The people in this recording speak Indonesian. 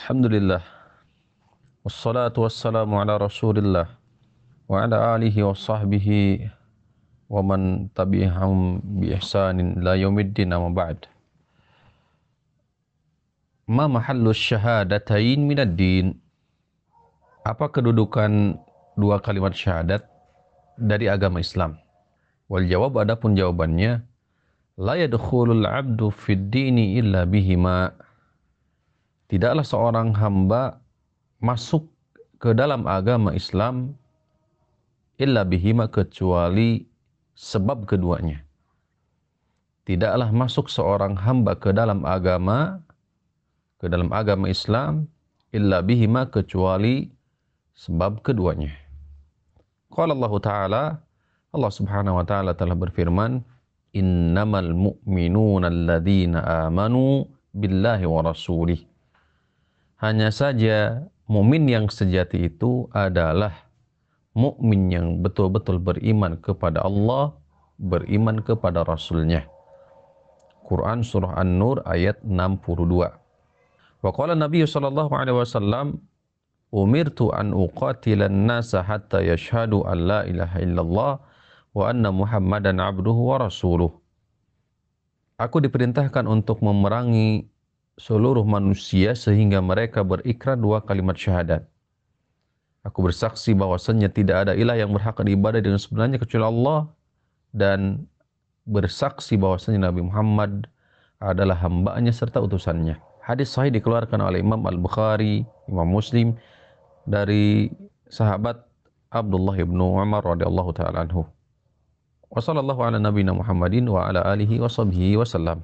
Alhamdulillah. Wassalatu wassalamu ala rasulillah Wa ala alihi wa sahbihi Wa man tabi'ahum bi ihsanin la yaumiddin amma ba'd. Ma mahallu syahadatain minad din? Apa kedudukan dua kalimat syahadat dari agama Islam? Wal jawab adapun jawabannya La yadkhulul abdu fid dini illa bihima tidaklah seorang hamba masuk ke dalam agama Islam illa bihima kecuali sebab keduanya. Tidaklah masuk seorang hamba ke dalam agama ke dalam agama Islam illa bihima kecuali sebab keduanya. Qala Allah Ta'ala Allah Subhanahu wa taala telah berfirman, "Innamal mu'minuna alladzina amanu billahi wa rasulih." Hanya saja mukmin yang sejati itu adalah mukmin yang betul-betul beriman kepada Allah, beriman kepada Rasulnya. Quran Surah An-Nur ayat 62. Wa Nabi sallallahu alaihi wasallam umirtu an uqatila an-nasa hatta yashhadu an la ilaha illallah wa anna Muhammadan abduhu wa rasuluh. Aku diperintahkan untuk memerangi seluruh manusia sehingga mereka berikrar dua kalimat syahadat. Aku bersaksi bahwasanya tidak ada ilah yang berhak diibadah dengan sebenarnya kecuali Allah dan bersaksi bahwasanya Nabi Muhammad adalah hambanya serta utusannya. Hadis sahih dikeluarkan oleh Imam Al-Bukhari, Imam Muslim dari sahabat Abdullah bin Umar radhiyallahu taala anhu. Wassallallahu ala nabiyina Muhammadin wa ala alihi wa sahbihi wasallam.